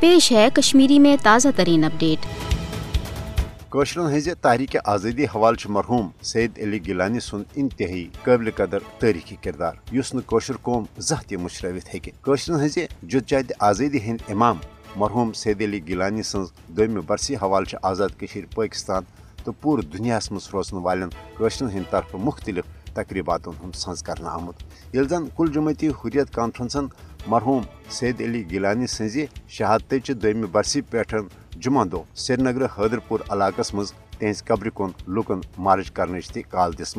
پیش ہے کشمیری میں تازہ ترین اپڈیٹ۔ کوشرن ہز تحریک آزادی حوالہ مرحوم سید علی گیلانی سن انتہائی قابل قدر تاریخی کردار۔ اس نوشر قوم زہ تہ مشرت ہز جد آزادی ہند امام مرحوم سید علی گیلانی سن دم برسی حوالہ آزاد کشیر پاکستان تو پور دنیا مز روزن والشرن ہند طرف مختلف تقریبات ہند سز کر آمت۔ یل زن کل جمعیتی حریت کانفرنسن مرحوم سید علی گیلانی سز شہادت دم برسی پہ جمعہ دہ سری نگر حیدر پور علاقہ مز تہذ قبر کن لکن مارچ کرنچ تہ کال دس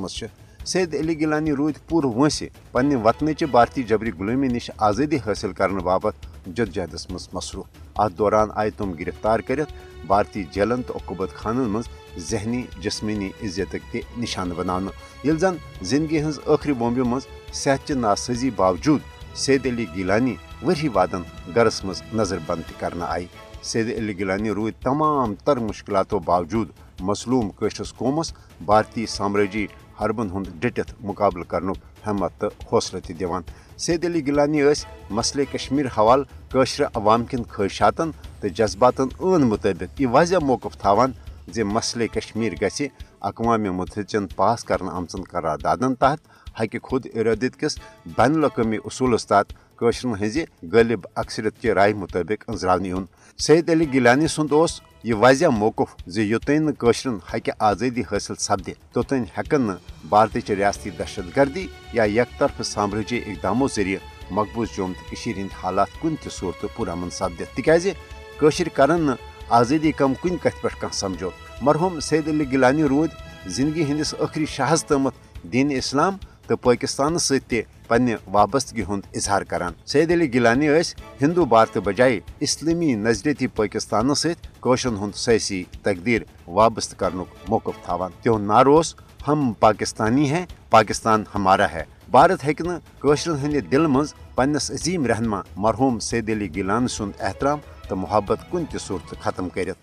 سید علی گیلانی رود پور وانسہ پنہ وطن چہ بھارتی جبری غلامی نش آزادی حاصل کرنے باپت جدجہدس مز مصروف۔ ات دوران آئی تم گرفتار کرت بھارتی جیلن تو عقوبت خانن مز ذہنی جسمانی عزت تہ نشانہ بنانا یل زن زندگی ہز ٲخری بومبہِ منٛز صحت چہِ ناسٲزی باوجوٗد سید علی گیلانی ؤری وادن گرس مز نظر بند تہِ کرنہٕ آیہِ سید علی گیلانی روٗدۍ تمام تر مُشکلاتو باوجوٗد مصلوٗم کٲشرِس قومس بھارتی سامرٲجی حربن ہُنٛد ڈٔٹِتھ مُقابلہٕ کرنُک ہمت تہٕ حوصلہٕ تہِ سید علی گیلانی ٲسۍ مسلے کشمیر حوالہٕ کٲشرِ عوام کٮ۪ن خٲہشاتن تہٕ جذباتن عٲن مُطٲبق یہِ واضح موقف تھاوان زِ مسلے کشمیر گژھِ اقوام متحدچن پاس کرنہٕ آمژن قراردادن تحت حقہِ خود ارادت کِس بین الاقوامی اصوٗلس تحت کٲشرن ہٕنزِ غٲلب اکثریت چہِ رائے مُطٲبق أنزراونہٕ یُن سید علی گیلانی سُنٛد اوس یہ واضح موقف زِ یوٚتانۍ نہٕ کٲشرٮ۪ن حقہِ آزٲدی حٲصِل سپدِ توٚتانۍ ہٮ۪کن ریاستی دہشت گردی یا یک طرفہٕ سامرٲجی اقدامو ذٔریعہٕ مقبوض جوم تہٕ کٔشیٖرِ ہٕنٛدۍ حالات کُنہِ تہِ صوٗرتہٕ پُرامن سپدِتھ تِکیازِ کٲشِر کرن نہٕ آزٲدی کم کُنہِ کتھِ پٮ۪ٹھ کانٛہہ مرحوم سید علی گیلانی روٗدۍ زندگی ہندس ٲخری شاہس تامتھ دین اسلام تو پاکستان ستہ پنہ وابستگی ہند اظہار کران۔ سید علی گیلانی یس ہندو بھارت بجائے اسلامی نظریتی پاکستان ستر ہند سیاسی تقدیر وابستہ کرنک موقف تھاوان۔ تہد نعرہ اس ہم پاکستانی ہیں، پاکستان ہمارا ہے۔ بھارت ہیکہ ہند دل مز پنس عظیم رہنما مرحوم سید علی گیلان سند احترام تو محبت کن تہ صورت ختم کرت